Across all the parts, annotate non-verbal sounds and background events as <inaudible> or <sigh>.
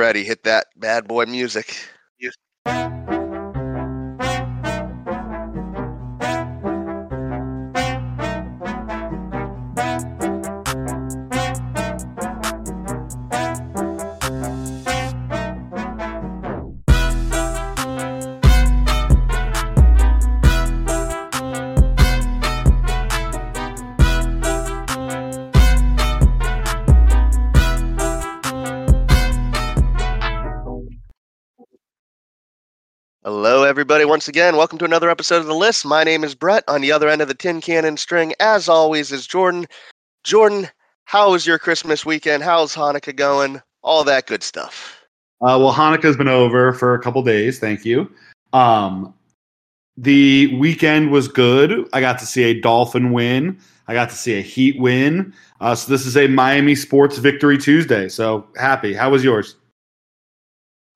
ready, hit that bad boy music. Hello, once again. Welcome to another episode of The List. My name is Brett. On the other end of the tin cannon string, as always, is Jordan. Jordan, how was your Christmas weekend? How's Hanukkah going? All that good stuff. Uh, well, Hanukkah's been over for a couple days. Thank you. Um, the weekend was good. I got to see a Dolphin win. I got to see a Heat win. Uh, so this is a Miami Sports Victory Tuesday. So happy. How was yours?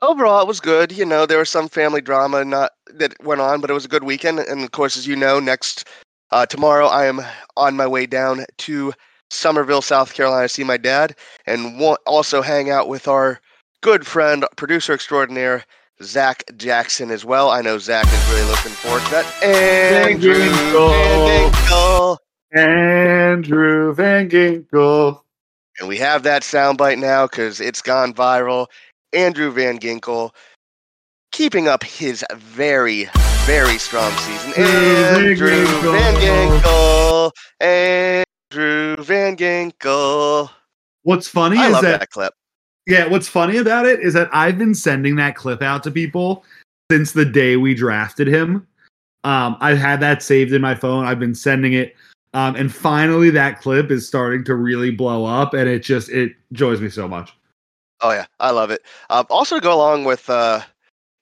Overall, it was good. You know, there was some family drama not that went on, but it was a good weekend. And of course, as you know, next uh, tomorrow I am on my way down to Summerville South Carolina, to see my dad, and also hang out with our good friend, producer extraordinaire, Zach Jackson as well. I know Zach is really looking forward to that. Andrew Van Ginkel. Andrew Van Ginkel. And we have that soundbite now because it's gone viral. Andrew Van Ginkel keeping up his very, very strong season. Andrew Van Ginkel. Andrew Van Ginkel. What's funny I is love that, that clip. yeah, what's funny about it is that I've been sending that clip out to people since the day we drafted him. Um, I've had that saved in my phone. I've been sending it. Um, and finally that clip is starting to really blow up and it just it joys me so much. Oh yeah, I love it. Um, also, to go along with uh,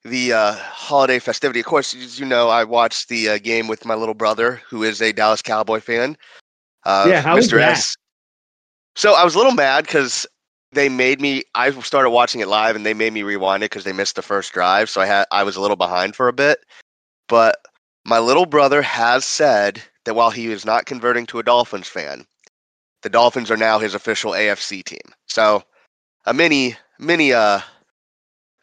the uh, holiday festivity, of course, as you know, I watched the uh, game with my little brother, who is a Dallas Cowboy fan. Uh, Yeah, how was Mr. that? S. So I was a little mad because they made me. I started watching it live, and they made me rewind it because they missed the first drive. So I had I was a little behind for a bit. But my little brother has said that while he is not converting to a Dolphins fan, the Dolphins are now his official AFC team. So a mini mini uh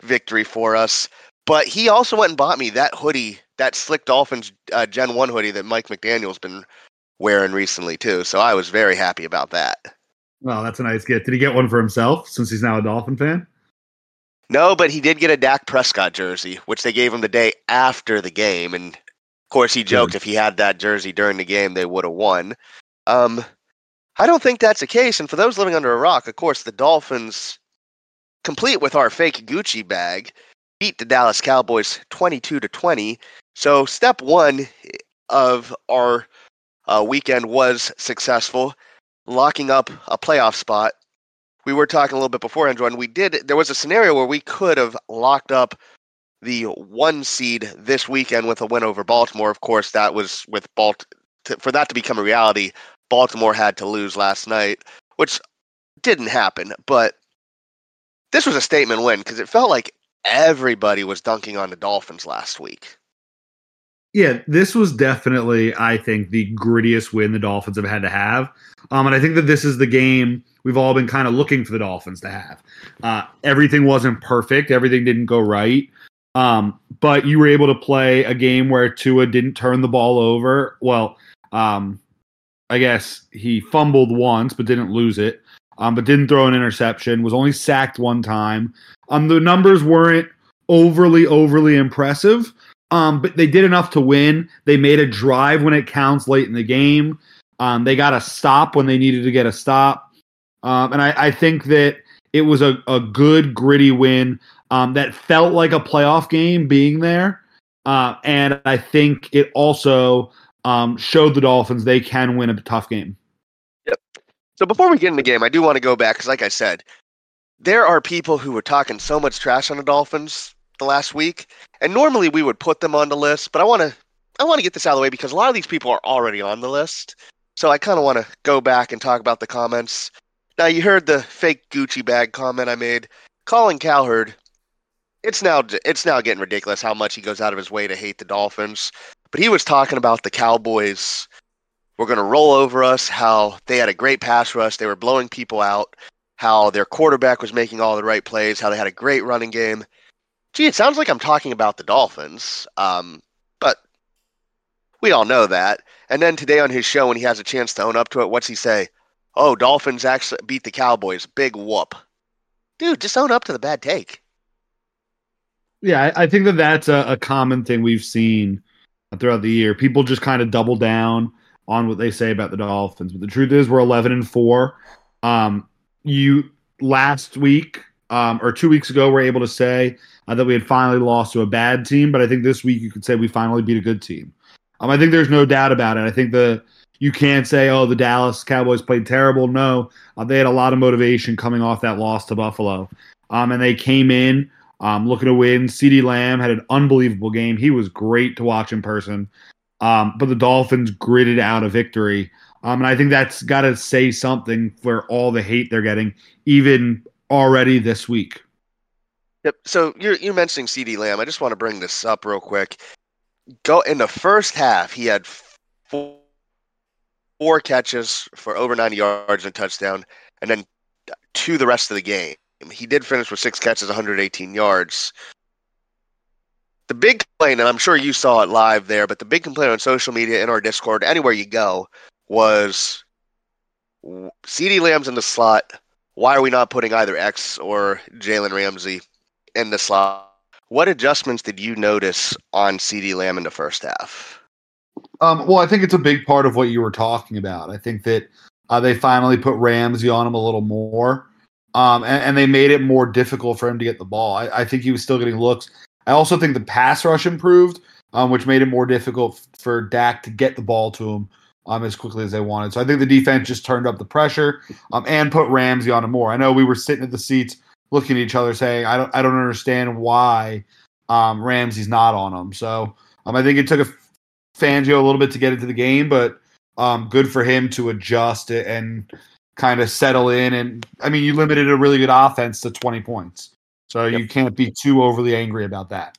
victory for us. But he also went and bought me that hoodie, that Slick Dolphins uh, Gen One hoodie that Mike McDaniel's been wearing recently too. So I was very happy about that. Well, that's a nice gift. Did he get one for himself since he's now a Dolphin fan? No, but he did get a Dak Prescott jersey, which they gave him the day after the game, and of course he joked if he had that jersey during the game, they would have won. Um, I don't think that's the case. And for those living under a rock, of course, the Dolphins, complete with our fake Gucci bag, beat the Dallas Cowboys 22 to 20. So step one of our uh, weekend was successful, locking up a playoff spot. We were talking a little bit before, Andrew, and we did. There was a scenario where we could have locked up the one seed this weekend with a win over Baltimore. Of course, that was with Balt. To, for that to become a reality, Baltimore had to lose last night, which didn't happen. But this was a statement win because it felt like everybody was dunking on the Dolphins last week. Yeah, this was definitely, I think, the grittiest win the Dolphins have had to have. Um, and I think that this is the game we've all been kind of looking for the Dolphins to have. Uh, everything wasn't perfect, everything didn't go right. Um, but you were able to play a game where Tua didn't turn the ball over. Well, um, I guess he fumbled once, but didn't lose it. Um, but didn't throw an interception. Was only sacked one time. Um, the numbers weren't overly, overly impressive. Um, but they did enough to win. They made a drive when it counts late in the game. Um, they got a stop when they needed to get a stop. Um, and I, I think that it was a, a good, gritty win um, that felt like a playoff game being there. Uh, and I think it also um, showed the Dolphins they can win a tough game. Yep. So before we get in the game, I do want to go back because, like I said, there are people who were talking so much trash on the Dolphins the last week, and normally we would put them on the list, but I want to I want to get this out of the way because a lot of these people are already on the list. So I kind of want to go back and talk about the comments. Now you heard the fake Gucci bag comment I made. Colin Cowherd, it's now it's now getting ridiculous how much he goes out of his way to hate the Dolphins. But he was talking about the Cowboys were going to roll over us, how they had a great pass rush, they were blowing people out, how their quarterback was making all the right plays, how they had a great running game. Gee, it sounds like I'm talking about the Dolphins, um, but we all know that. And then today on his show, when he has a chance to own up to it, what's he say? Oh, Dolphins actually beat the Cowboys. Big whoop. Dude, just own up to the bad take. Yeah, I, think that that's a, a common thing we've seen throughout the year. People just kind of double down on what they say about the Dolphins. But the truth is, we're 11 and four. Um, you last week um, or two weeks ago were able to say uh, that we had finally lost to a bad team, but I think this week you could say we finally beat a good team. Um, I think there's no doubt about it. I think the you can't say, oh, the Dallas Cowboys played terrible. No, uh, they had a lot of motivation coming off that loss to Buffalo, um, and they came in um, looking to win. CeeDee Lamb had an unbelievable game. He was great to watch in person. Um, but the Dolphins gritted out a victory. Um, and I think that's got to say something for all the hate they're getting, even already this week. Yep. So you're you're mentioning CeeDee Lamb. I just want to bring this up real quick. Go in the first half, he had four, four catches for over 90 yards and a touchdown, and then two the rest of the game. He did finish with six catches, 118 yards. The big complaint, and I'm sure you saw it live there, but the big complaint on social media, in our Discord, anywhere you go, was CeeDee Lamb's in the slot. Why are we not putting either X or Jalen Ramsey in the slot? What adjustments did you notice on CeeDee Lamb in the first half? Um, well, I think it's a big part of what you were talking about. I think that uh, they finally put Ramsey on him a little more, um, and, and, they made it more difficult for him to get the ball. I, I, think he was still getting looks. I also think the pass rush improved, um, which made it more difficult for Dak to get the ball to him um, as quickly as they wanted. So I think the defense just turned up the pressure um, and put Ramsey on him more. I know we were sitting at the seats looking at each other saying, I don't, I don't understand why um, Ramsey's not on him. So um, I think it took a Fangio a little bit to get into the game, but um, good for him to adjust it and kind of settle in. And I mean, you limited a really good offense to 20 points. So yep. you can't be too overly angry about that.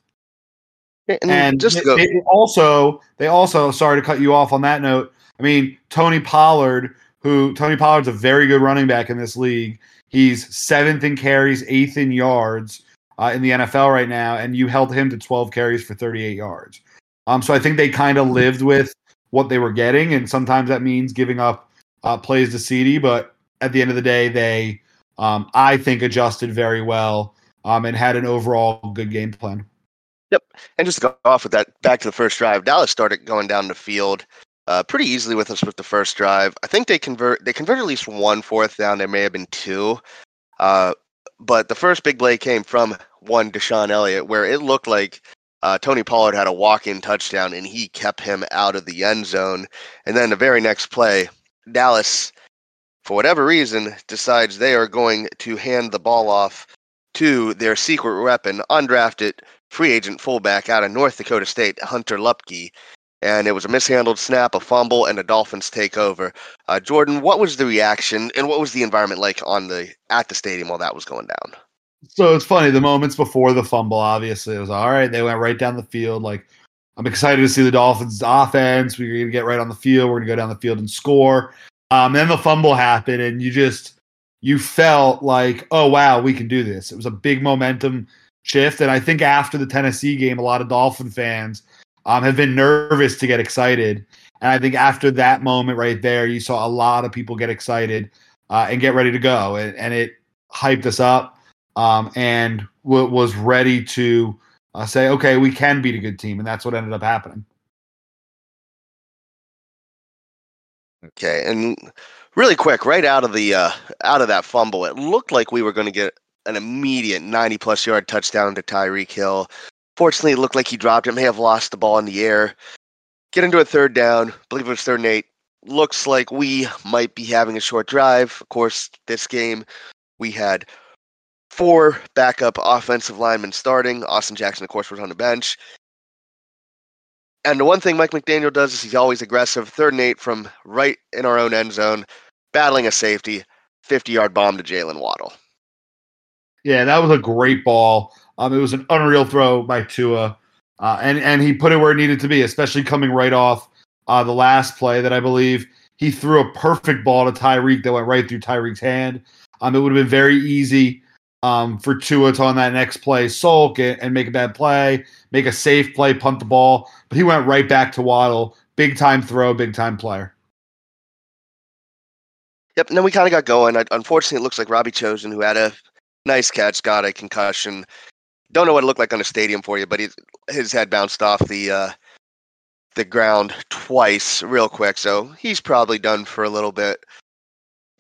And, and just it, it also, they also, sorry to cut you off on that note, I mean, Tony Pollard, who Tony Pollard's a very good running back in this league. He's seventh in carries, eighth in yards uh, in the NFL right now, and you held him to 12 carries for 38 yards. Um, so I think they kind of lived with what they were getting, and sometimes that means giving up uh, plays to CeeDee, But at the end of the day, they, um, I think, adjusted very well um, and had an overall good game plan. Yep, and just to go off with that, back to the first drive, Dallas started going down the field uh, pretty easily with us with the first drive. I think they convert they converted at least one fourth down. There may have been two, uh, but the first big play came from one DeShon Elliott, where it looked like uh, Tony Pollard had a walk-in touchdown and he kept him out of the end zone. And then the very next play, Dallas, for whatever reason, decides they are going to hand the ball off to their secret weapon, undrafted free agent fullback out of North Dakota State, Hunter Luepke and it was a mishandled snap, a fumble, and a Dolphins takeover. Uh, Jordan, what was the reaction and what was the environment like on the at the stadium while that was going down? So it's funny. The moments before the fumble, obviously, it was all right. They went right down the field. Like I'm excited to see the Dolphins' offense. We're gonna get right on the field. We're gonna go down the field and score. Um, then the fumble happened, and you just you felt like, oh wow, we can do this. It was a big momentum shift, and I think after the Tennessee game, a lot of Dolphin fans um, have been nervous to get excited. And I think after that moment right there, you saw a lot of people get excited uh, and get ready to go. And, and it hyped us up um, and w- was ready to uh, say, okay, we can beat a good team. And that's what ended up happening. Okay. And really quick, right out of the uh, out of that fumble, it looked like we were going to get an immediate 90 plus yard touchdown to Tyreek Hill. Fortunately, it looked like he dropped it, may have lost the ball in the air. Get into a third down. Believe it was third and eight. Looks like we might be having a short drive. Of course, this game we had four backup offensive linemen starting. Austin Jackson, of course, was on the bench. And the one thing Mike McDaniel does is he's always aggressive. Third and eight from right in our own end zone, battling a safety, 50 yard bomb to Jaylen Waddle. Yeah, that was a great ball. Um, it was an unreal throw by Tua, uh, and and he put it where it needed to be, especially coming right off uh, the last play that I believe he threw a perfect ball to Tyreek that went right through Tyreek's hand. Um, it would have been very easy um, for Tua to on that next play sulk and, and make a bad play, make a safe play, punt the ball. But he went right back to Waddle. Big time throw, big time player. Yep, and then we kind of got going. Unfortunately, it looks like Robbie Chosen, who had a nice catch, got a concussion. Don't know what it looked like on the stadium for you, but he, his head bounced off the uh, the ground twice real quick, so he's probably done for a little bit.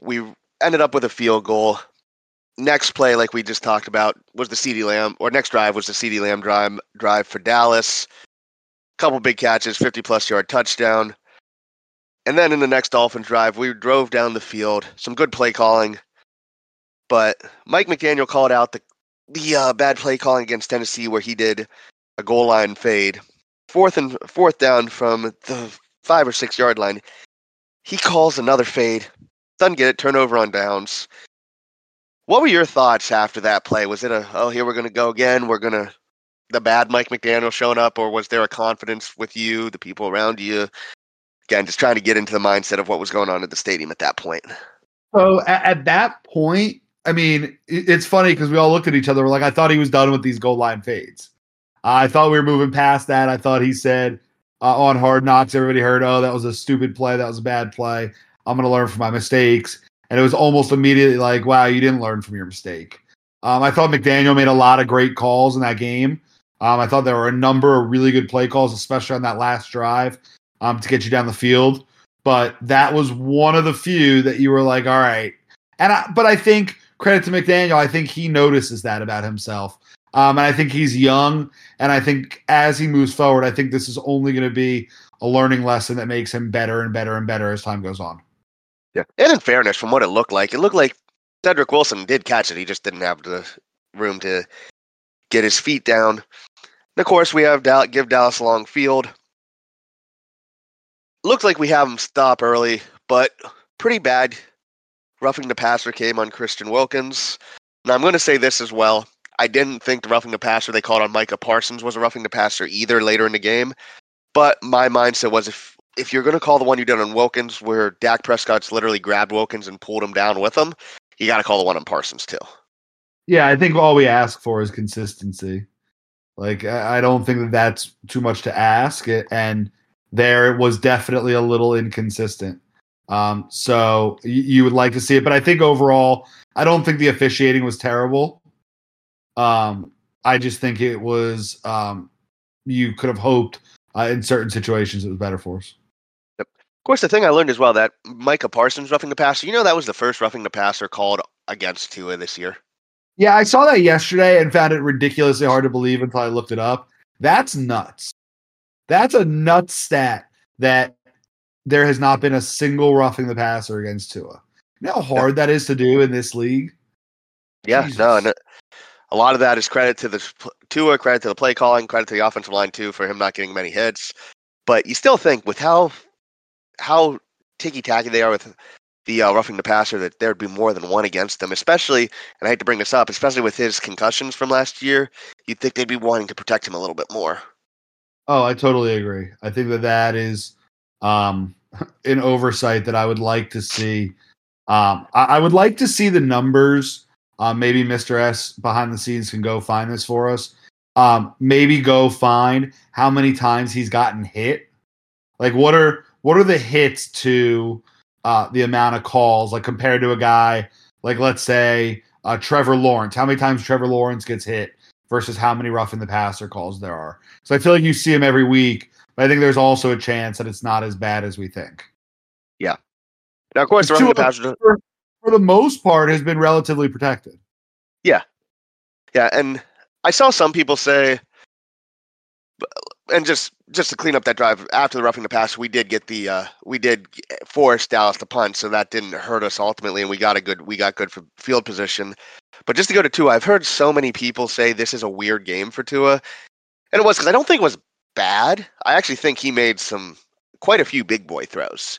We ended up with a field goal. Next play, like we just talked about, was the CeeDee Lamb, or next drive was the CeeDee Lamb drive, drive for Dallas. Couple big catches, 50 plus yard touchdown. And then in the next Dolphins drive, we drove down the field, some good play calling, but Mike McDaniel called out the the uh, bad play calling against Tennessee where he did a goal line fade, fourth and fourth down from the five or six yard line. He calls another fade, doesn't get it, turnover on downs. What were your thoughts after that play? Was it a oh here we're gonna go again? We're gonna the bad Mike McDaniel showing up, or was there a confidence with you, the people around you? Again, just trying to get into the mindset of what was going on at the stadium at that point. So at, at that point, I mean, it's funny because we all looked at each other. We're like, I thought he was done with these goal line fades. I thought we were moving past that. I thought he said uh, on Hard Knocks, everybody heard, oh, that was a stupid play. That was a bad play. I'm going to learn from my mistakes. And it was almost immediately like, wow, you didn't learn from your mistake. Um, I thought McDaniel made a lot of great calls in that game. Um, I thought there were a number of really good play calls, especially on that last drive um, to get you down the field. But that was one of the few that you were like, all right. And I, but I think credit to McDaniel, I think he notices that about himself. Um, and I think he's young. And I think as he moves forward, I think this is only going to be a learning lesson that makes him better and better and better as time goes on. Yeah. And in fairness, from what it looked like, it looked like Cedric Wilson did catch it. He just didn't have the room to get his feet down. And of course, we have Dallas, give Dallas a long field. Looked like we have him stop early, but pretty bad roughing the passer came on Christian Wilkins. Now, I'm going to say this as well. I didn't think the roughing the passer they called on Micah Parsons was a roughing the passer either later in the game. But my mindset was if if you're going to call the one you did on Wilkins, where Dak Prescott's literally grabbed Wilkins and pulled him down with him, you got to call the one on Parsons too. Yeah, I think all we ask for is consistency. Like I don't think that that's too much to ask, and there was definitely a little inconsistent. Um, so you, you would like to see it, but I think overall, I don't think the officiating was terrible. Um, I just think it was um, you could have hoped uh, in certain situations it was better for us. Of course, the thing I learned as well that Micah Parsons roughing the passer. You know that was the first roughing the passer called against Tua this year. Yeah, I saw that yesterday and found it ridiculously hard to believe until I looked it up. That's nuts. That's a nuts stat that there has not been a single roughing the passer against Tua. You know how hard yeah. that is to do in this league? Yeah, Jesus. no, uh, a lot of that is credit to the Tua, credit to the play calling, credit to the offensive line too for him not getting many hits. But you still think with how how ticky tacky they are with the uh, roughing the passer that there would be more than one against them, especially, and I hate to bring this up, especially with his concussions from last year, you'd think they'd be wanting to protect him a little bit more. Oh, I totally agree. I think that that is um, <laughs> an oversight that I would like to see. Um, I, I, would like to see the numbers. Uh, maybe Mr. S behind the scenes can go find this for us. Um, maybe go find how many times he's gotten hit. Like what are what are the hits to uh, the amount of calls, like compared to a guy like let's say uh, Trevor Lawrence. How many times Trevor Lawrence gets hit versus how many rough in the passer calls there are. So I feel like you see him every week but I think there's also a chance that it's not as bad as we think. Yeah. Now, of course, the the passer, for, for the most part, has been relatively protected. Yeah. Yeah. And I saw some people say, and just just to clean up that drive after the roughing the pass, we did get the uh, we did force Dallas to punt, so that didn't hurt us ultimately, and we got a good we got good field position. But just to go to Tua, I've heard so many people say this is a weird game for Tua, and it was because I don't think it was bad. I actually think he made some quite a few big boy throws.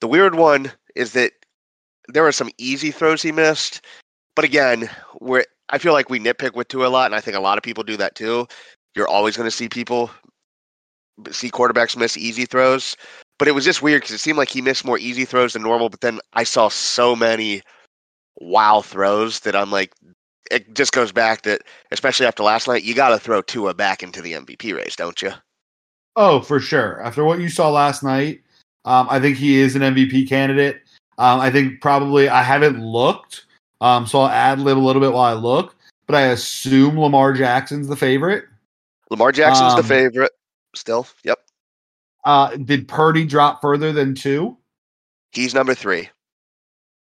The weird one is that there were some easy throws he missed, but again, we're I feel like we nitpick with Tua a lot, and I think a lot of people do that too. You're always going to see people see quarterbacks miss easy throws, but it was just weird because it seemed like he missed more easy throws than normal. But then I saw so many wow throws that I'm like, it just goes back that, especially after last night, you got to throw Tua back into the MVP race, don't you? Oh, for sure. After what you saw last night, um, I think he is an MVP candidate. Um, I think probably I haven't looked, um, so I'll ad lib a little bit while I look. But I assume Lamar Jackson's the favorite. Lamar Jackson's the Um, favorite still. Yep. Uh, did Purdy drop further than two? He's number three.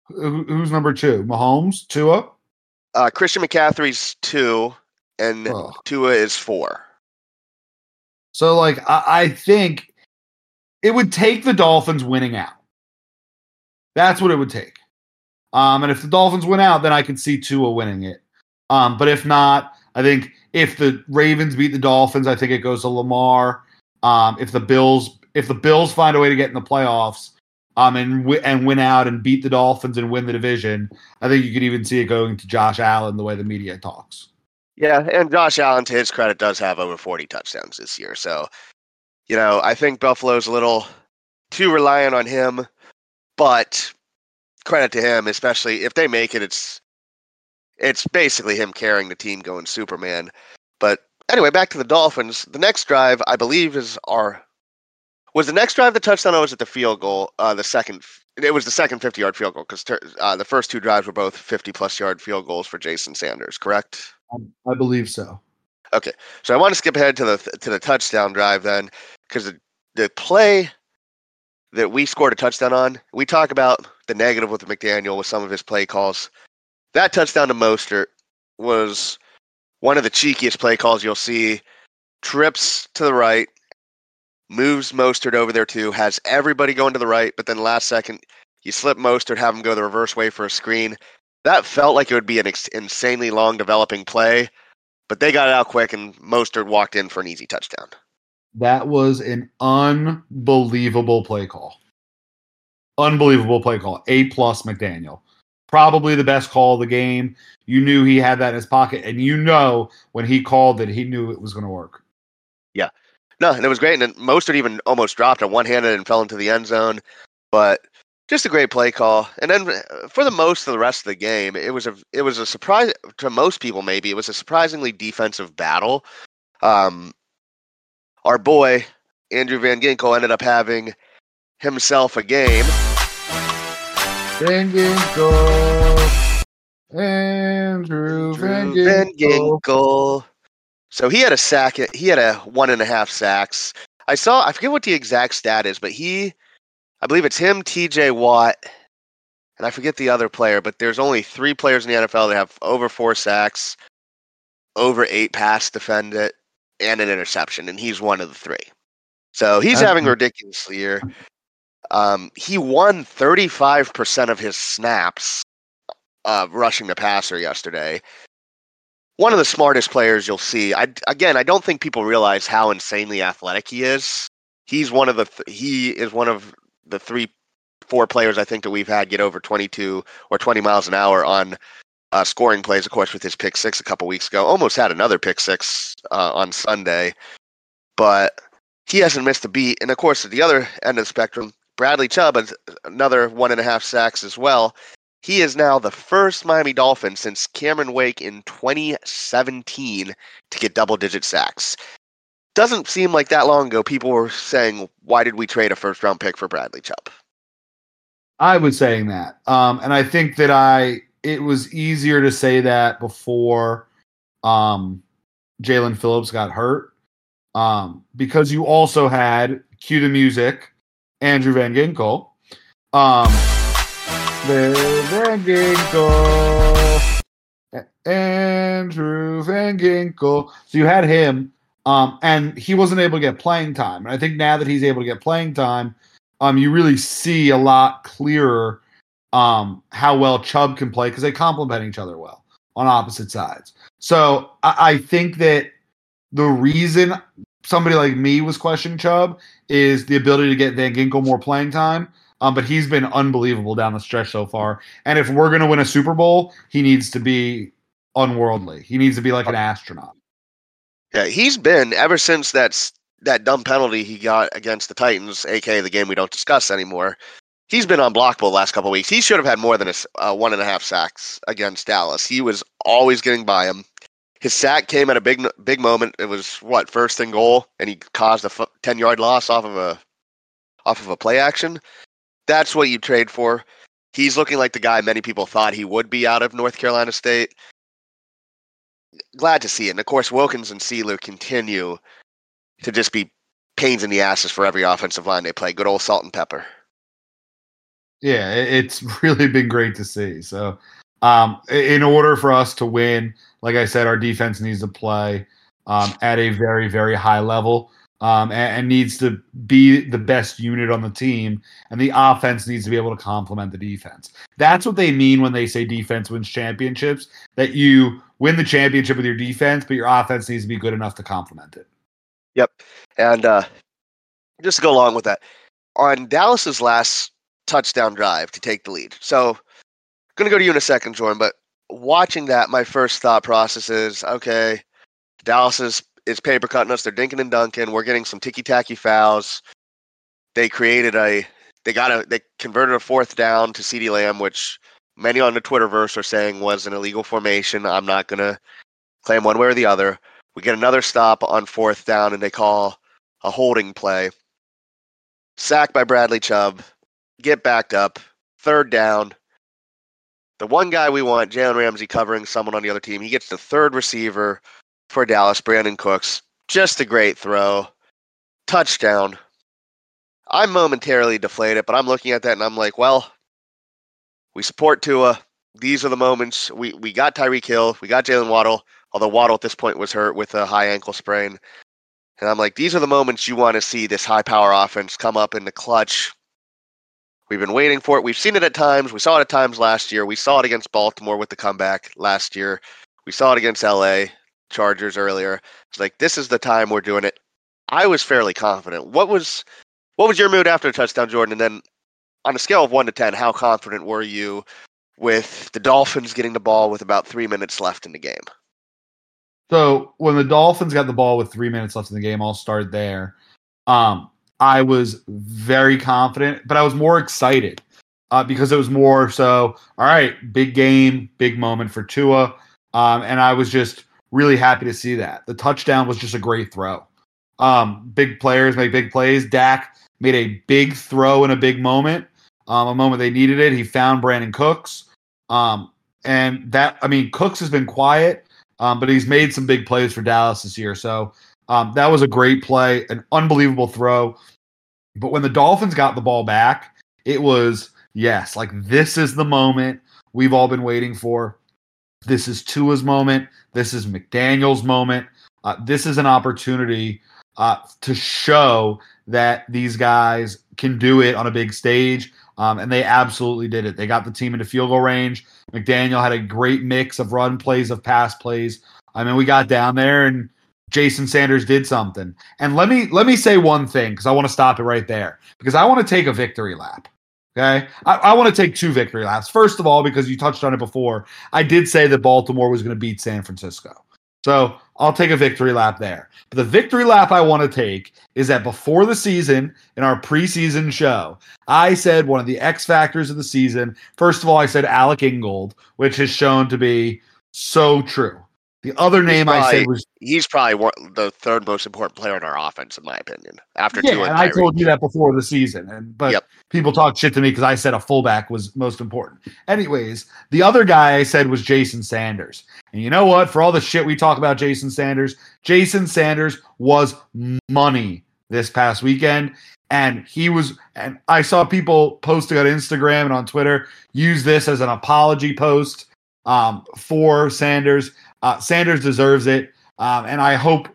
Who, who's number two? Mahomes, Tua. Uh, Christian McCaffrey's two, and Ugh. Tua is four. So, like, I, I think it would take the Dolphins winning out. That's what it would take. Um, and if the Dolphins win out, then I could see Tua winning it. Um, but if not, I think if the Ravens beat the Dolphins, I think it goes to Lamar. Um, if the Bills, if the Bills find a way to get in the playoffs, um, and wi- and win out and beat the Dolphins and win the division, I think you could even see it going to Josh Allen the way the media talks. Yeah, and Josh Allen, to his credit, does have over 40 touchdowns this year. So, you know, I think Buffalo's a little too reliant on him, but credit to him, especially if they make it, it's it's basically him carrying the team going Superman. But anyway, back to the Dolphins. The next drive, I believe, is our was the next drive the touchdown or was it the field goal? Uh, the second, it was the second 50 yard field goal because uh, the first two drives were both 50 plus yard field goals for Jason Sanders, correct? I believe so. Okay, so I want to skip ahead to the to the touchdown drive then, because the, the play that we scored a touchdown on, we talk about the negative with McDaniel with some of his play calls. That touchdown to Mostert was one of the cheekiest play calls you'll see. Trips to the right, moves Mostert over there too, has everybody going to the right, but then last second you slip Mostert, have him go the reverse way for a screen. That felt like it would be an ex- insanely long developing play, but they got it out quick and Mostert walked in for an easy touchdown. That was an unbelievable play call. Unbelievable play call. A plus McDaniel. Probably the best call of the game. You knew he had that in his pocket, and you know when he called that he knew it was going to work. Yeah. No, and it was great. And Mostert even almost dropped it one handed and fell into the end zone. But just a great play call. And then uh, for the most of the rest of the game, it was a it was a surprise to most people. Maybe it was a surprisingly defensive battle. Um, our boy Andrew Van Ginkel ended up having himself a game. Van Ginkel. Andrew Van Drew Van Ginkel. Ginkel. So he had a sack. He had a one and a half sacks. I saw. I forget what the exact stat is, but he, I believe it's him, T.J. Watt, and I forget the other player. But there's only three players in the NFL that have over four sacks, over eight pass defended, and an interception, and he's one of the three. So he's having a ridiculous year. Um, he won 35% of his snaps uh, rushing the passer yesterday. One of the smartest players you'll see. I again, I don't think people realize how insanely athletic he is. He's one of the th- he is one of the three, four players I think that we've had get over 22 or 20 miles an hour on uh, scoring plays. Of course, with his pick six a couple weeks ago, almost had another pick six uh, on Sunday, but he hasn't missed a beat. And of course, at the other end of the spectrum, Bradley Chubb another one and a half sacks as well. He is now the first Miami Dolphin since Cameron Wake in 2017 to get double digit sacks. Doesn't seem like that long ago people were saying, why did we trade a first round pick for Bradley Chubb? I was saying that. Um, and I think that I it was easier to say that before um Jaelan Phillips got hurt. Um, because you also had cue the music, Andrew Van Ginkel. Um Van Ginkel. Andrew Van Ginkel. So you had him, um, and he wasn't able to get playing time. And I think now that he's able to get playing time, um, you really see a lot clearer um, how well Chubb can play because they complement each other well on opposite sides. So I, I think that the reason somebody like me was questioning Chubb is the ability to get Van Ginkel more playing time. Um, but he's been unbelievable down the stretch so far. And if we're going to win a Super Bowl, he needs to be unworldly. He needs to be like an astronaut. Yeah, he's been ever since that's that dumb penalty he got against the Titans, aka the game we don't discuss anymore. he's been unblockable last couple weeks. He should have had more than a uh, one and a half sacks against Dallas. He was always getting by him. His sack came at a big big moment. It was what first and goal, and he caused a ten yard loss off of a off of a play action. That's what you trade for. He's looking like the guy many people thought he would be out of North Carolina State. Glad to see it. And of course, Wilkins and Sieler continue to just be pains in the asses for every offensive line they play. Good old salt and pepper. Yeah, it's <laughs> really been great to see. So, um, in order for us to win, like I said, our defense needs to play um, at a very, very high level um, and, and, needs to be the best unit on the team. And the offense needs to be able to complement the defense. That's what they mean when they say defense wins championships, that you win the championship with your defense, but your offense needs to be good enough to complement it. Yep. And uh, just to go along with that, on Dallas's last touchdown drive to take the lead. So, going to go to you in a second, Jordan, but watching that, my first thought process is okay, Dallas is, is paper cutting us. They're dinking and dunking. We're getting some ticky tacky fouls. They created a, they got a, they converted a fourth down to CeeDee Lamb, which many on the Twitterverse are saying was an illegal formation. I'm not going to claim one way or the other. We get another stop on fourth down, and they call a holding play. Sacked by Bradley Chubb. Get backed up. Third down. The one guy we want, Jalen Ramsey, covering someone on the other team. He gets the third receiver for Dallas, Brandin Cooks. Just a great throw. Touchdown. I'm momentarily deflated, but I'm looking at that and I'm like, well, we support Tua. These are the moments we, we got Tyreek Hill, we got Jaylen Waddle, although Waddle at this point was hurt with a high ankle sprain. And I'm like, these are the moments you want to see this high power offense come up in the clutch. We've been waiting for it. We've seen it at times. We saw it at times last year. We saw it against Baltimore with the comeback last year. We saw it against LA Chargers earlier. It's like this is the time we're doing it. I was fairly confident. What was what was your mood after the touchdown, Jordan? And then on a scale of one to ten, how confident were you with the Dolphins getting the ball with about three minutes left in the game? So when the Dolphins got the ball with three minutes left in the game, I'll start there. Um, I was very confident, but I was more excited uh, because it was more so. All right, big game, big moment for Tua, um, and I was just really happy to see that. The touchdown was just a great throw. Um, big players make big plays. Dak made a big throw in a big moment um, a moment they needed it. He found Brandin Cooks. Um, and that, I mean, Cooks has been quiet, um, but he's made some big plays for Dallas this year. So um, that was a great play, an unbelievable throw. But when the Dolphins got the ball back, it was, yes, like this is the moment we've all been waiting for. This is Tua's moment. This is McDaniel's moment. Uh, this is an opportunity uh, to show that these guys can do it on a big stage. Um, and they absolutely did it. They got the team into field goal range. McDaniel had a great mix of run plays, of pass plays. I mean, we got down there and Jason Sanders did something. And let me let me say one thing because I want to stop it right there because I want to take a victory lap. Okay, I, I want to take two victory laps. First of all, because you touched on it before, I did say that Baltimore was going to beat San Francisco. So I'll take a victory lap there. But the victory lap I want to take is that before the season, in our preseason show, I said one of the X factors of the season. First of all, I said Alec Ingold, which has shown to be so true. The other name probably, I said was he's probably one, the third most important player in our offense, in my opinion. After yeah, and I told you that before the season, and but yep. people talk shit to me because I said a fullback was most important. Anyways, the other guy I said was Jason Sanders, and you know what? For all the shit we talk about Jason Sanders, Jason Sanders was money this past weekend, and he was. And I saw people posting on Instagram and on Twitter use this as an apology post um, for Sanders. Uh, Sanders deserves it, um, and I hope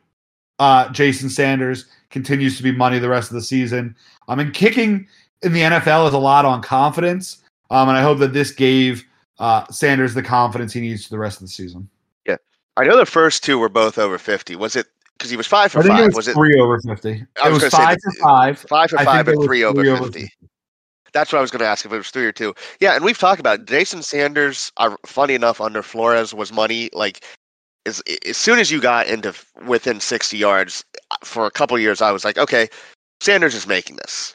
uh, Jason Sanders continues to be money the rest of the season. I mean, kicking in the NFL is a lot on confidence, um, and I hope that this gave uh, Sanders the confidence he needs for the rest of the season. Yeah, I know the first two were both over fifty. Was it because he was five for five? It was, was, it three over fifty? I it was, was five for five, five for five, and three over 50. 50. That's what I was going to ask if it was three or two. Yeah, and we've talked about it. Jason Sanders. Are, funny enough, under Flores was money. Like as as soon as you got into within sixty yards, uh, for a couple years, I was like, okay, Sanders is making this.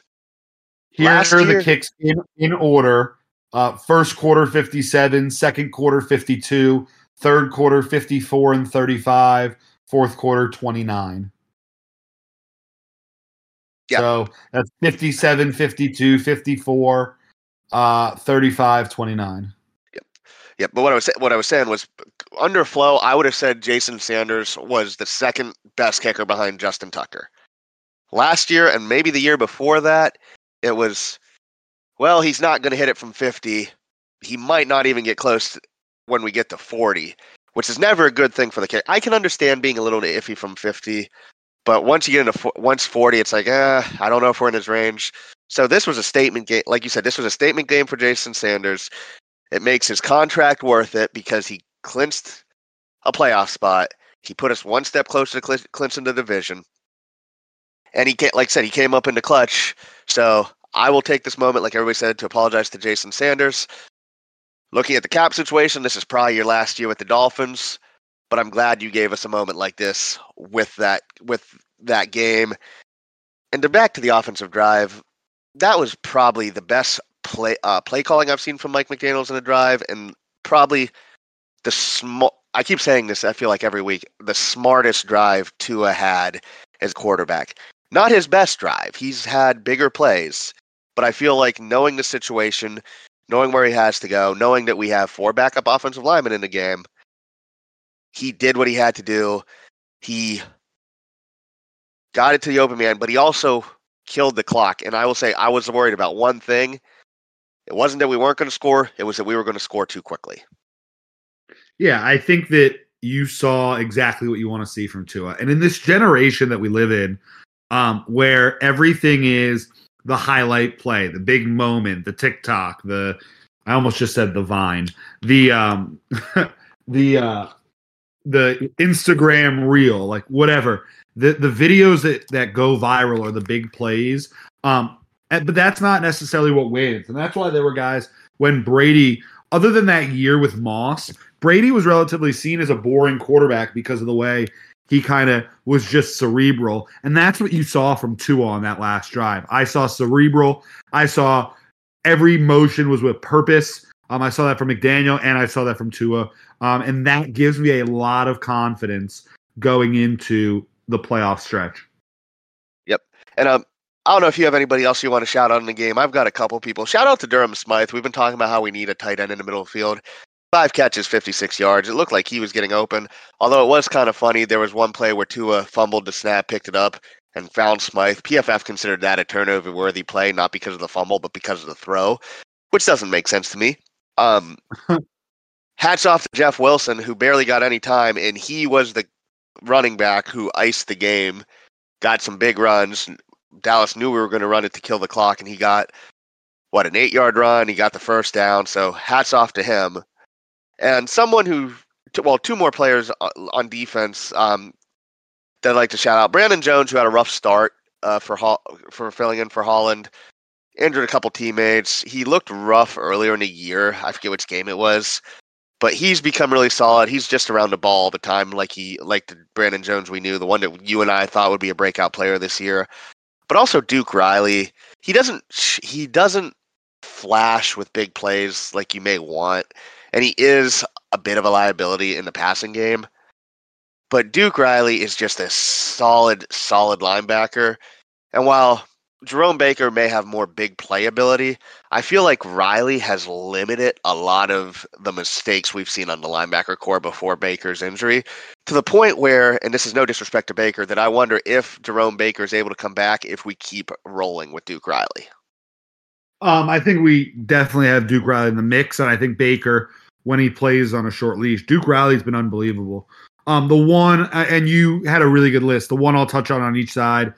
Here Last are year- the kicks in, in order. Uh, first quarter 57, second quarter 52, third quarter 54 and 35, fourth quarter 29. Yeah. So that's 57, 52, 54, uh, 35, 29. Yeah, but what I was what I was saying was under flow, I would have said Jason Sanders was the second best kicker behind Justin Tucker. Last year and maybe the year before that, it was well, he's not going to hit it from 50. He might not even get close to- when we get to 40, which is never a good thing for the kick. I can understand being a little iffy from 50, but once you get into once 40, it's like, eh, I don't know if we're in his range. So this was a statement game, like you said, this was a statement game for Jason Sanders. It makes his contract worth it because he clinched a playoff spot. He put us one step closer to cl- clinching the division. And he can't, like I said, he came up in the clutch. So I will take this moment, like everybody said, to apologize to Jason Sanders. Looking at the cap situation, this is probably your last year with the Dolphins, but I'm glad you gave us a moment like this with that with that game. And to back to the offensive drive, that was probably the best play uh, play calling I've seen from Mike McDaniel's in a drive, and probably the small. I keep saying this. I feel like every week the smartest drive Tua had as quarterback. Not his best drive. He's had bigger plays, but I feel like knowing the situation, knowing where he has to go, knowing that we have four backup offensive linemen in the game, he did what he had to do. He got it to the open man, but he also killed the clock. And I will say, I was worried about one thing. It wasn't that we weren't going to score, it was that we were going to score too quickly. Yeah, I think that you saw exactly what you want to see from Tua. And in this generation that we live in, um, where everything is the highlight play, the big moment, the TikTok, the I almost just said the Vine, the um, <laughs> the uh, the Instagram reel, like whatever. The the videos that that go viral are the big plays. Um, and- but that's not necessarily what wins, and that's why there were guys when Brady, other than that year with Moss, Brady was relatively seen as a boring quarterback because of the way he kind of was just cerebral. And that's what you saw from Tua on that last drive. I saw cerebral. I saw every motion was with purpose. Um, I saw that from McDaniel and I saw that from Tua. Um, and that gives me a lot of confidence going into the playoff stretch. Yep. And um, I don't know if you have anybody else you want to shout out in the game. I've got a couple people. Shout out to Durham Smythe. We've been talking about how we need a tight end in the middle of the field. Five catches, 56 yards. It looked like he was getting open. Although it was kind of funny, there was one play where Tua fumbled the snap, picked it up, and found Smythe. PFF considered that a turnover worthy play, not because of the fumble, but because of the throw, which doesn't make sense to me. Um, <laughs> hats off to Jeff Wilson, who barely got any time, and he was the running back who iced the game, got some big runs. Dallas knew we were going to run it to kill the clock, and he got what an eight yard run. He got the first down, so hats off to him. And someone who, well, two more players on defense um, that I'd like to shout out: Brandon Jones, who had a rough start uh, for Hol- for filling in for Holland, injured a couple teammates. He looked rough earlier in the year. I forget which game it was, but he's become really solid. He's just around the ball all the time, like he like the Brandon Jones we knew, the one that you and I thought would be a breakout player this year. But also Duke Riley. He doesn't he doesn't flash with big plays like you may want, and he is a bit of a liability in the passing game. But Duke Riley is just a solid, solid linebacker. And while Jerome Baker may have more big play ability, I feel like Riley has limited a lot of the mistakes we've seen on the linebacker core before Baker's injury to the point where, and this is no disrespect to Baker, that I wonder if Jerome Baker is able to come back if we keep rolling with Duke Riley. Um, I think we definitely have Duke Riley in the mix, and I think Baker when he plays on a short leash. Duke Riley's been unbelievable. Um, the one, and you had a really good list. The one I'll touch on on each side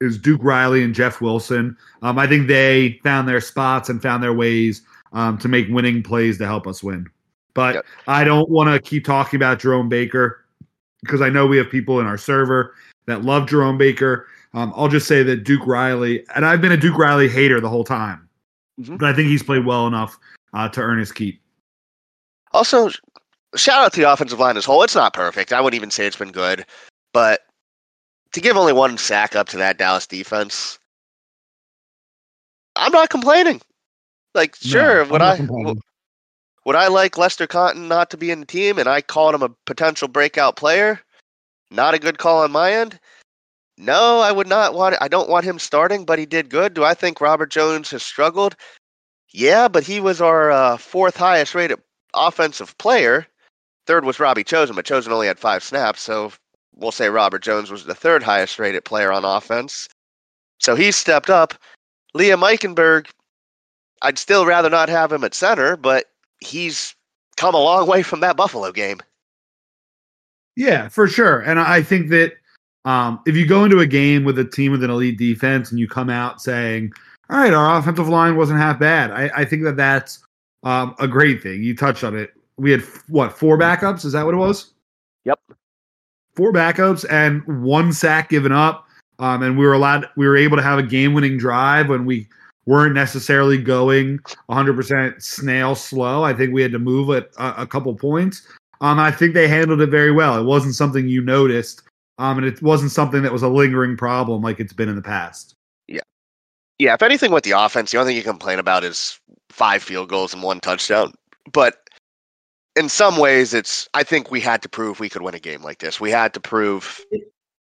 is Duke Riley and Jeff Wilson. Um, I think they found their spots and found their ways um, to make winning plays to help us win. But Yep. I don't want to keep talking about Jerome Baker because I know we have people in our server that love Jerome Baker. Um, I'll just say that Duke Riley, and I've been a Duke Riley hater the whole time, Mhm. but I think he's played well enough uh, to earn his keep. Also, shout out to the offensive line as a whole. It's not perfect. I wouldn't even say it's been good, but to give only one sack up to that Dallas defense, I'm not complaining. Like, sure, I'm would I would I like Lester Cotton not to be in the team, and I called him a potential breakout player? Not a good call on my end. No, I would not want. I don't want him starting, but he did good. Do I think Robert Jones has struggled? Yeah, but he was our uh, fourth highest rated offensive player. Third was Robbie Chosen, but Chosen only had five snaps, so we'll say Robert Jones was the third highest rated player on offense. So he stepped up. Liam Eichenberg, I'd still rather not have him at center, but he's come a long way from that Buffalo game. Yeah, for sure. And I think that um, if you go into a game with a team with an elite defense and you come out saying, "All right, our offensive line wasn't half bad," I, I think that that's um, a great thing. You touched on it. We had what four backups? Is that what it was? Yep. Four backups and one sack given up. Um, and we were allowed. We were able to have a game-winning drive when we weren't necessarily going 100% snail slow. I think we had to move it a, a couple points. Um, I think they handled it very well. It wasn't something you noticed, um, and it wasn't something that was a lingering problem like it's been in the past. Yeah, yeah. if anything with the offense, the only thing you complain about is five field goals and one touchdown. But in some ways, it's I think we had to prove we could win a game like this. We had to prove It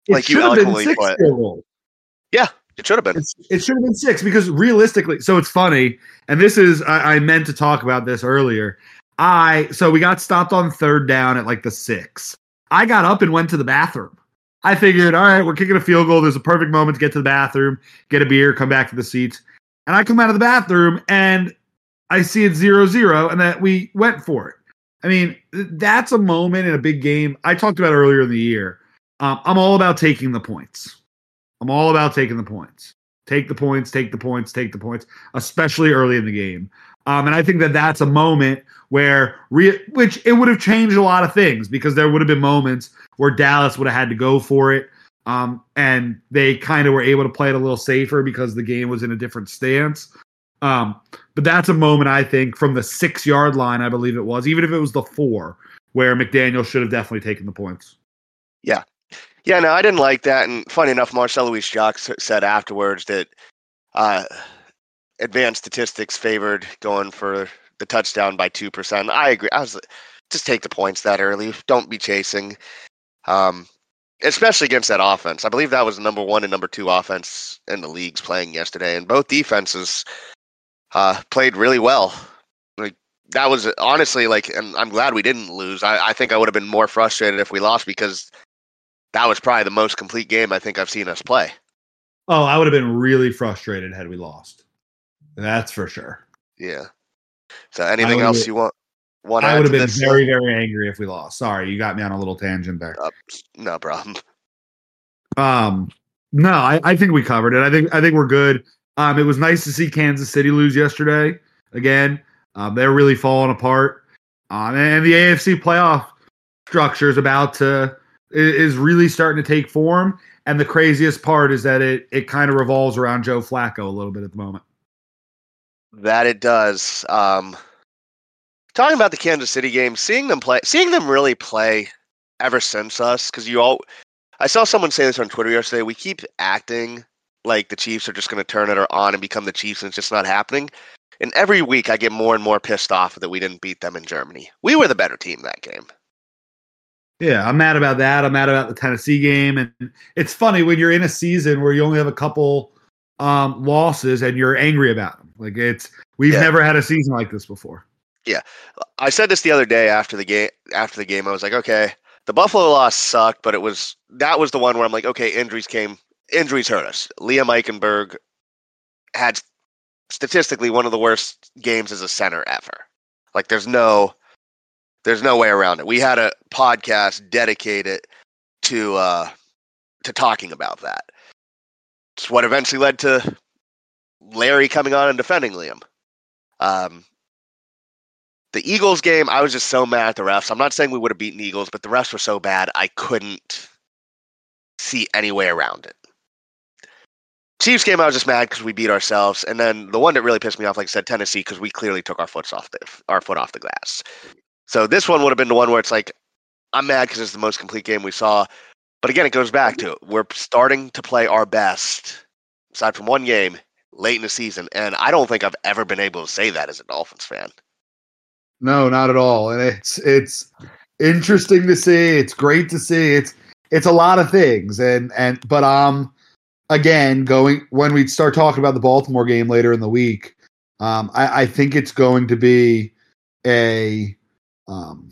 Like you should have been eloquently put. goals. it should have been. It's, it should have been six because realistically, so it's funny, and this is I, I meant to talk about this earlier. I so we got stopped on third down at like the six. I got up and went to the bathroom. I figured, all right, we're kicking a field goal. There's a perfect moment to get to the bathroom, get a beer, come back to the seats. And I come out of the bathroom and I see it zero zero, and that we went for it. I mean, that's a moment in a big game. I talked about earlier in the year. Um, I'm all about taking the points. I'm all about taking the points. Take the points, take the points, take the points, especially early in the game. Um, and I think that that's a moment where, re- which it would have changed a lot of things because there would have been moments where Dallas would have had to go for it. Um, and they kind of were able to play it a little safer because the game was in a different stance. Um, but that's a moment I think from the six yard line, I believe it was, even if it was the four, where McDaniel should have definitely taken the points. Yeah, Yeah, no, I didn't like that. And funny enough, Marcel Louis Jacques said afterwards that uh, advanced statistics favored going for the touchdown by two percent. I agree. I was just take the points that early. Don't be chasing. Um, especially against that offense. I believe that was the number one and number two offense in the leagues playing yesterday, and both defenses uh, played really well. Like that was honestly like, and I'm glad we didn't lose. I, I think I would have been more frustrated if we lost because that was probably the most complete game I think I've seen us play. Oh, I would have been really frustrated had we lost. That's for sure. Yeah. So anything else you want? Want I would have been very, very angry if we lost. Sorry, you got me on a little tangent there. Uh, no problem. Um, no, I, I think we covered it. I think I think we're good. Um, it was nice to see Kansas City lose yesterday again. Um, they're really falling apart. Um, and the AFC playoff structure is about to is really starting to take form. And the craziest part is that it it kind of revolves around Joe Flacco a little bit at the moment. That it does. Um, talking about the Kansas City game, seeing them play, seeing them really play ever since us, because you all, I saw someone say this on Twitter yesterday. We keep acting like the Chiefs are just going to turn it or on and become the Chiefs, and it's just not happening. And every week, I get more and more pissed off that we didn't beat them in Germany. We were the better team that game. Yeah, I'm mad about that. I'm mad about the Tennessee game, and it's funny when you're in a season where you only have a couple um, losses and you're angry about them. Like it's we've Yeah. never had a season like this before. Yeah, I said this the other day after the game. After the game, I was like, okay, the Buffalo loss sucked, but it was that was the one where I'm like, okay, injuries came, injuries hurt us. Liam Eichenberg had statistically one of the worst games as a center ever. Like, there's no, there's no way around it. We had a podcast dedicated to uh to talking about that. It's what eventually led to Larry coming on and defending Liam. Um, the Eagles game, I was just so mad at the refs. I'm not saying we would have beaten Eagles, but the refs were so bad, I couldn't see any way around it. Chiefs game, I was just mad because we beat ourselves, and then the one that really pissed me off, like I said, Tennessee, because we clearly took our foot off the our foot off the glass. So this one would have been the one where it's like, I'm mad because it's the most complete game we saw. But again, it goes back to it. we're starting to play our best, aside from one game, late in the season, and I don't think I've ever been able to say that as a Dolphins fan. No, not at all. And it's it's interesting to see. It's great to see. It's it's a lot of things. And and but um again, going when we start talking about the Baltimore game later in the week, um, I, I think it's going to be a um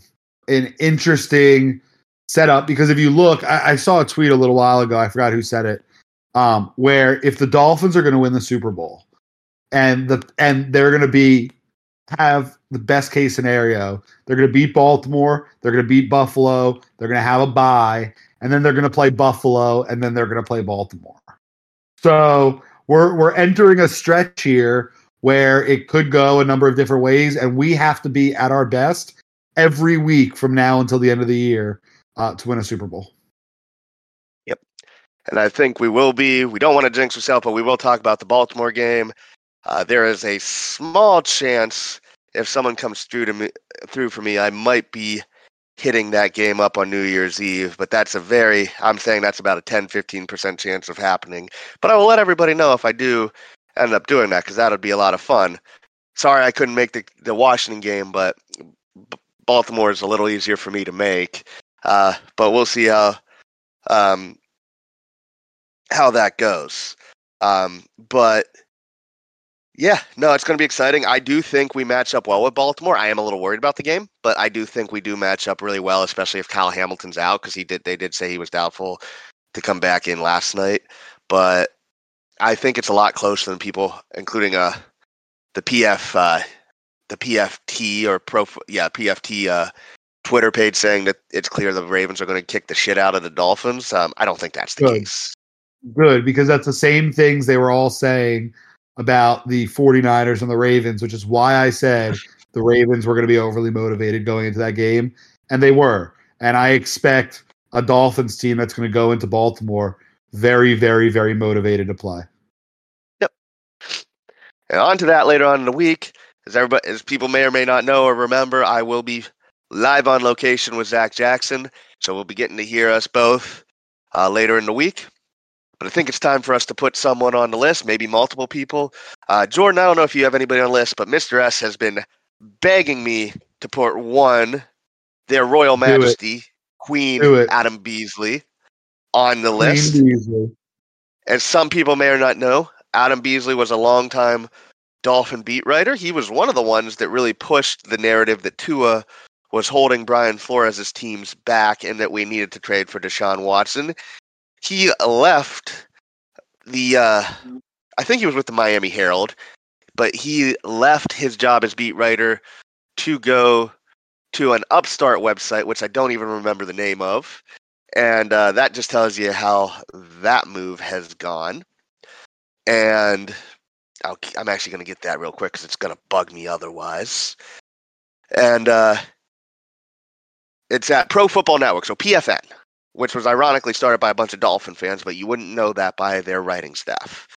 an interesting setup because if you look, I, I saw a tweet a little while ago, I forgot who said it, um, where if the Dolphins are going to win the Super Bowl and the and they're going to be have the best case scenario. They're going to beat Baltimore. They're going to beat Buffalo. They're going to have a bye, and then they're going to play Buffalo, and then they're going to play Baltimore. So we're we're entering a stretch here where it could go a number of different ways, and we have to be at our best every week from now until the end of the year uh, to win a Super Bowl. Yep, and I think we will be. We don't want to jinx ourselves, but we will talk about the Baltimore game. Uh, there is a small chance if someone comes through to me through for me, I might be hitting that game up on New Year's Eve, but that's a very I'm saying that's about a 10 15% chance of happening. But I will let everybody know if I do end up doing that cuz that would be a lot of fun. Sorry I couldn't make the the Washington game, but Baltimore is a little easier for me to make. Uh, but we'll see how um, how that goes. Um, but yeah, no, it's going to be exciting. I do think we match up well with Baltimore. I am a little worried about the game, but I do think we do match up really well, especially if Kyle Hamilton's out because he did. They did say he was doubtful to come back in last night, but I think it's a lot closer than people, including uh the PF uh, the PFT or pro yeah PFT uh, Twitter page saying that it's clear the Ravens are going to kick the shit out of the Dolphins. Um, I don't think that's the Good. case. Good, because that's the same things they were all saying about the 49ers and the Ravens, which is why I said the Ravens were going to be overly motivated going into that game. And they were. And I expect a Dolphins team that's going to go into Baltimore very, very, very motivated to play. And on to that later on in the week. As everybody, as people may or may not know or remember, I will be live on location with Zach Jackson, so we'll be getting to hear us both uh, later in the week. But I think it's time for us to put someone on the list, maybe multiple people. Uh, Jordan, I don't know if you have anybody on the list, but Mr. S has been begging me to put one, their Royal. Majesty, Queen Adam Beasley, on the list. As some people may or not know, Adam Beasley was a longtime Dolphin beat writer. He was one of the ones that really pushed the narrative that Tua was holding Brian Flores' teams back and that we needed to trade for Deshaun Watson. He left the, uh, I think he was with the Miami Herald, but he left his job as beat writer to go to an upstart website, which I don't even remember the name of. And uh, that just tells you how that move has gone. And I'll, I'm actually going to get that real quick because it's going to bug me otherwise. And uh, it's at Pro Football Network, so PFN, which was ironically started by a bunch of Dolphin fans, but you wouldn't know that by their writing staff.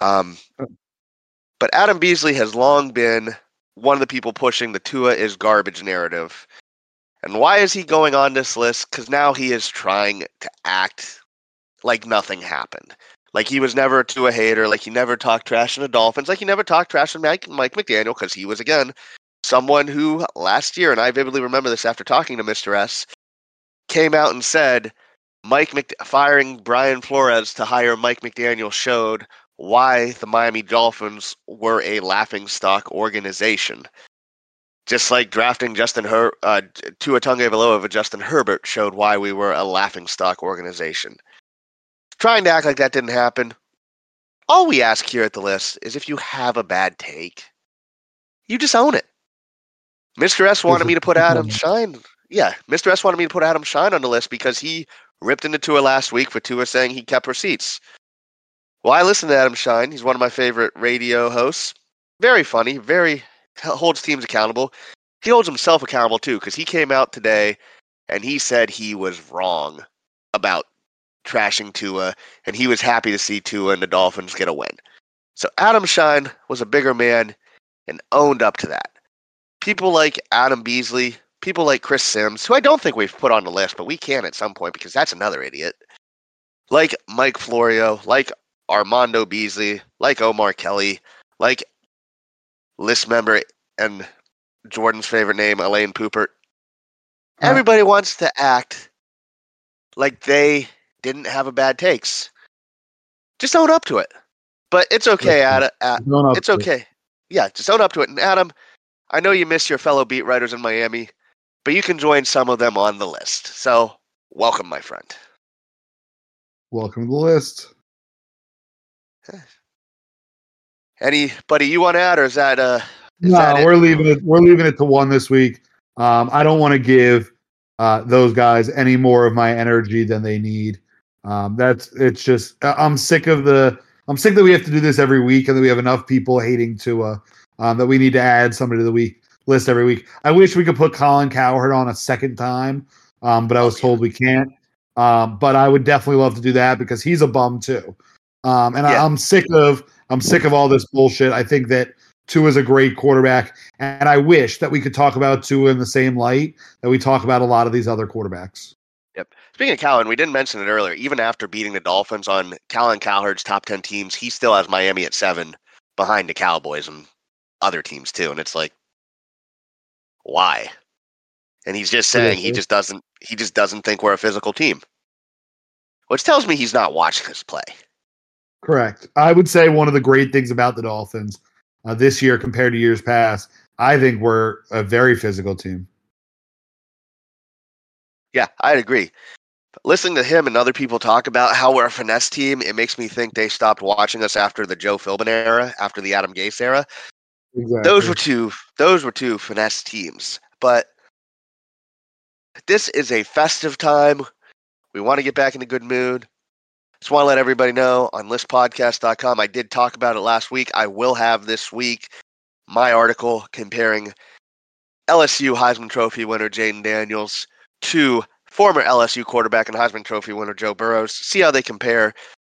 Um, but Adam Beasley has long been one of the people pushing the Tua is garbage narrative. And why is he going on this list? Because now he is trying to act like nothing happened. Like he was never a Tua hater. Like he never talked trash on the Dolphins. Like he never talked trash on Mike, Mike McDaniel because he was again someone who last year, and I vividly remember this after talking to Mr. S, came out and said Mike Mc- firing Brian Flores to hire Mike McDaniel showed why the Miami Dolphins were a laughing stock organization. Just like drafting Justin Her- uh, Tua Tagovailoa over Justin Herbert showed why we were a laughing stock organization. Trying to act like that didn't happen. All we ask here at the list is if you have a bad take, you just own it. Mr. S wanted me to put Adam <laughs> Schein. Yeah, Mr. S wanted me to put Adam Schein on the list because he ripped into Tua last week for Tua saying he kept receipts. Well, I listen to Adam Schein. He's one of my favorite radio hosts. Very funny, very holds teams accountable. He holds himself accountable too because he came out today and he said he was wrong about trashing Tua and he was happy to see Tua and the Dolphins get a win. So Adam Schein was a bigger man and owned up to that. People like Adam Beasley, people like Chris Sims, who I don't think we've put on the list, but we can at some point because that's another idiot. Like Mike Florio, like Armando Beasley, like Omar Kelly, like list member and Jordan's favorite name, Elaine Poupert. Uh, Everybody wants to act like they didn't have a bad takes. Just own up to it. But it's okay, Adam. Up It's to it. okay. Yeah, just own up to it. And Adam, I know you miss your fellow beat writers in Miami, but you can join some of them on the list. So welcome, my friend. Welcome to the list. Anybody you want to add, or is that uh? Is no, that we're leaving it. We're leaving it to one this week. Um, I don't want to give uh, those guys any more of my energy than they need. Um, that's it's just I'm sick of the I'm sick that we have to do this every week and that we have enough people hating to uh um, that we need to add somebody to the week list every week. I wish we could put Colin Cowherd on a second time, um, but I was Oh, told we can't. Um, but I would definitely love to do that because he's a bum too. Um, and I, Yeah. I'm sick of I'm sick of all this bullshit. I think that Tua is a great quarterback, and I wish that we could talk about Tua in the same light that we talk about a lot of these other quarterbacks. Yep. Speaking of Colin, we didn't mention it earlier. Even after beating the Dolphins on Colin Cowherd's top ten teams, he still has Miami at seven, behind the Cowboys and other teams too. And it's like, why? And he's just saying he just doesn't he just doesn't think we're a physical team, which tells me he's not watching us play. Correct. I would say one of the great things about the Dolphins uh, this year compared to years past, I think we're a very physical team. Yeah, I'd agree. Listening to him and other people talk about how we're a finesse team, it makes me think they stopped watching us after the Joe Philbin era, after the Adam Gase era. Exactly. those were two those were two finesse teams but this is a festive time. We want to get back in a good mood. Just want to let everybody know on listpodcast.com i did talk about it last week. I will have this week my article comparing lsu heisman trophy winner jayden daniels to former lsu quarterback and heisman trophy winner joe burrows see how they compare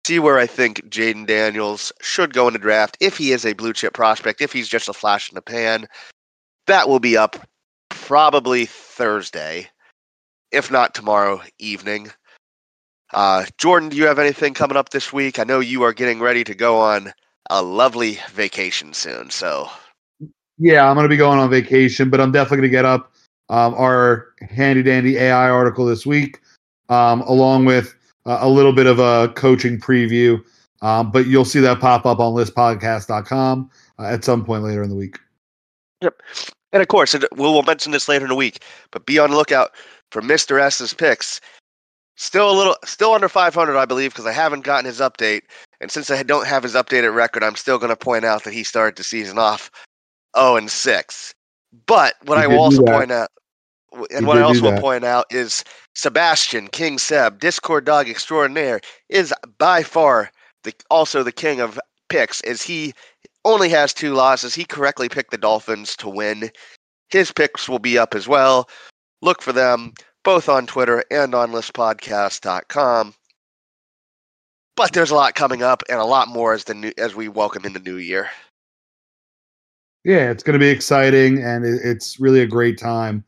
see where I think Jayden Daniels should go in the draft if he is a blue chip prospect, if he's just a flash in the pan. That will be up probably Thursday, if not tomorrow evening. Uh, Jordan, do you have anything coming up this week? I know you are getting ready to go on a lovely vacation soon. So, Yeah, I'm going to be going on vacation, but I'm definitely going to get up um, our handy dandy AI article this week, um, along with uh, a little bit of a coaching preview. Um, but you'll see that pop up on listpodcast.com uh, at some point later in the week. Yep. and of course, it, we'll, we'll mention this later in the week, but be on the lookout for Mr. S's picks. Still a little, still under 500, I believe, because I haven't gotten his update. And since I don't have his updated record, I'm still going to point out that he started the season off 0 and 6. But what He I will also point out, and He what I also will point out is Sebastian King Seb, Discord dog extraordinaire, is by far the also the king of picks. Is he only has two losses? He correctly picked the Dolphins to win. His picks will be up as well. Look for them both on Twitter and on listpodcast.com. But there's a lot coming up and a lot more as the new, as we welcome in the new year. Yeah, it's going to be exciting, and it's really a great time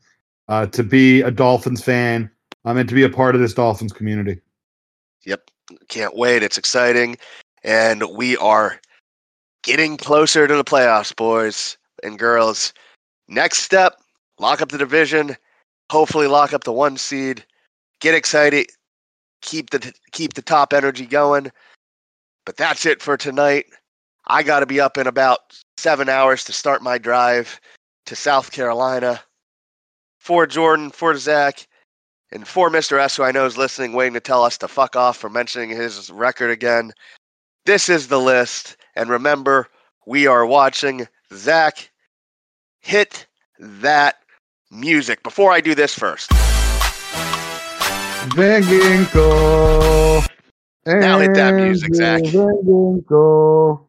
uh, to be a Dolphins fan um, and to be a part of this Dolphins community. Yep. Can't wait. It's exciting. And we are getting closer to the playoffs, boys and girls. Next step, lock up the division, hopefully lock up the one seed. Get excited. Keep the keep the top energy going. But that's it for tonight. I got to be up in about 7 hours to start my drive to South Carolina. For Jordan, for Zach, and for Mr. S, who I know is listening, waiting to tell us to fuck off for mentioning his record again, this is the list. And remember, we are watching Zach hit that music. Before I do this first, Van Ginkel. Now hit that music, Zach. Van Ginkel.